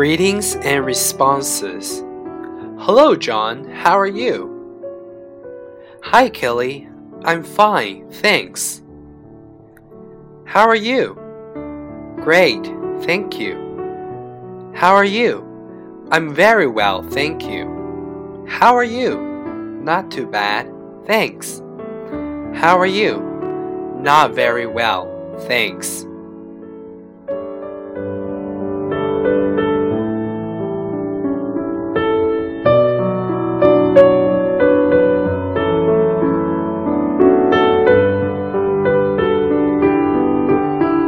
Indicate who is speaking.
Speaker 1: Greetings and responses. Hello, John. How are you?
Speaker 2: Hi, Kelly. I'm fine, thanks.
Speaker 1: How are you?
Speaker 2: Great, thank you.
Speaker 1: How are you?
Speaker 2: I'm very well, thank you.
Speaker 1: How are you?
Speaker 2: Not too bad, thanks.
Speaker 1: How are you?
Speaker 2: Not very well, thanks.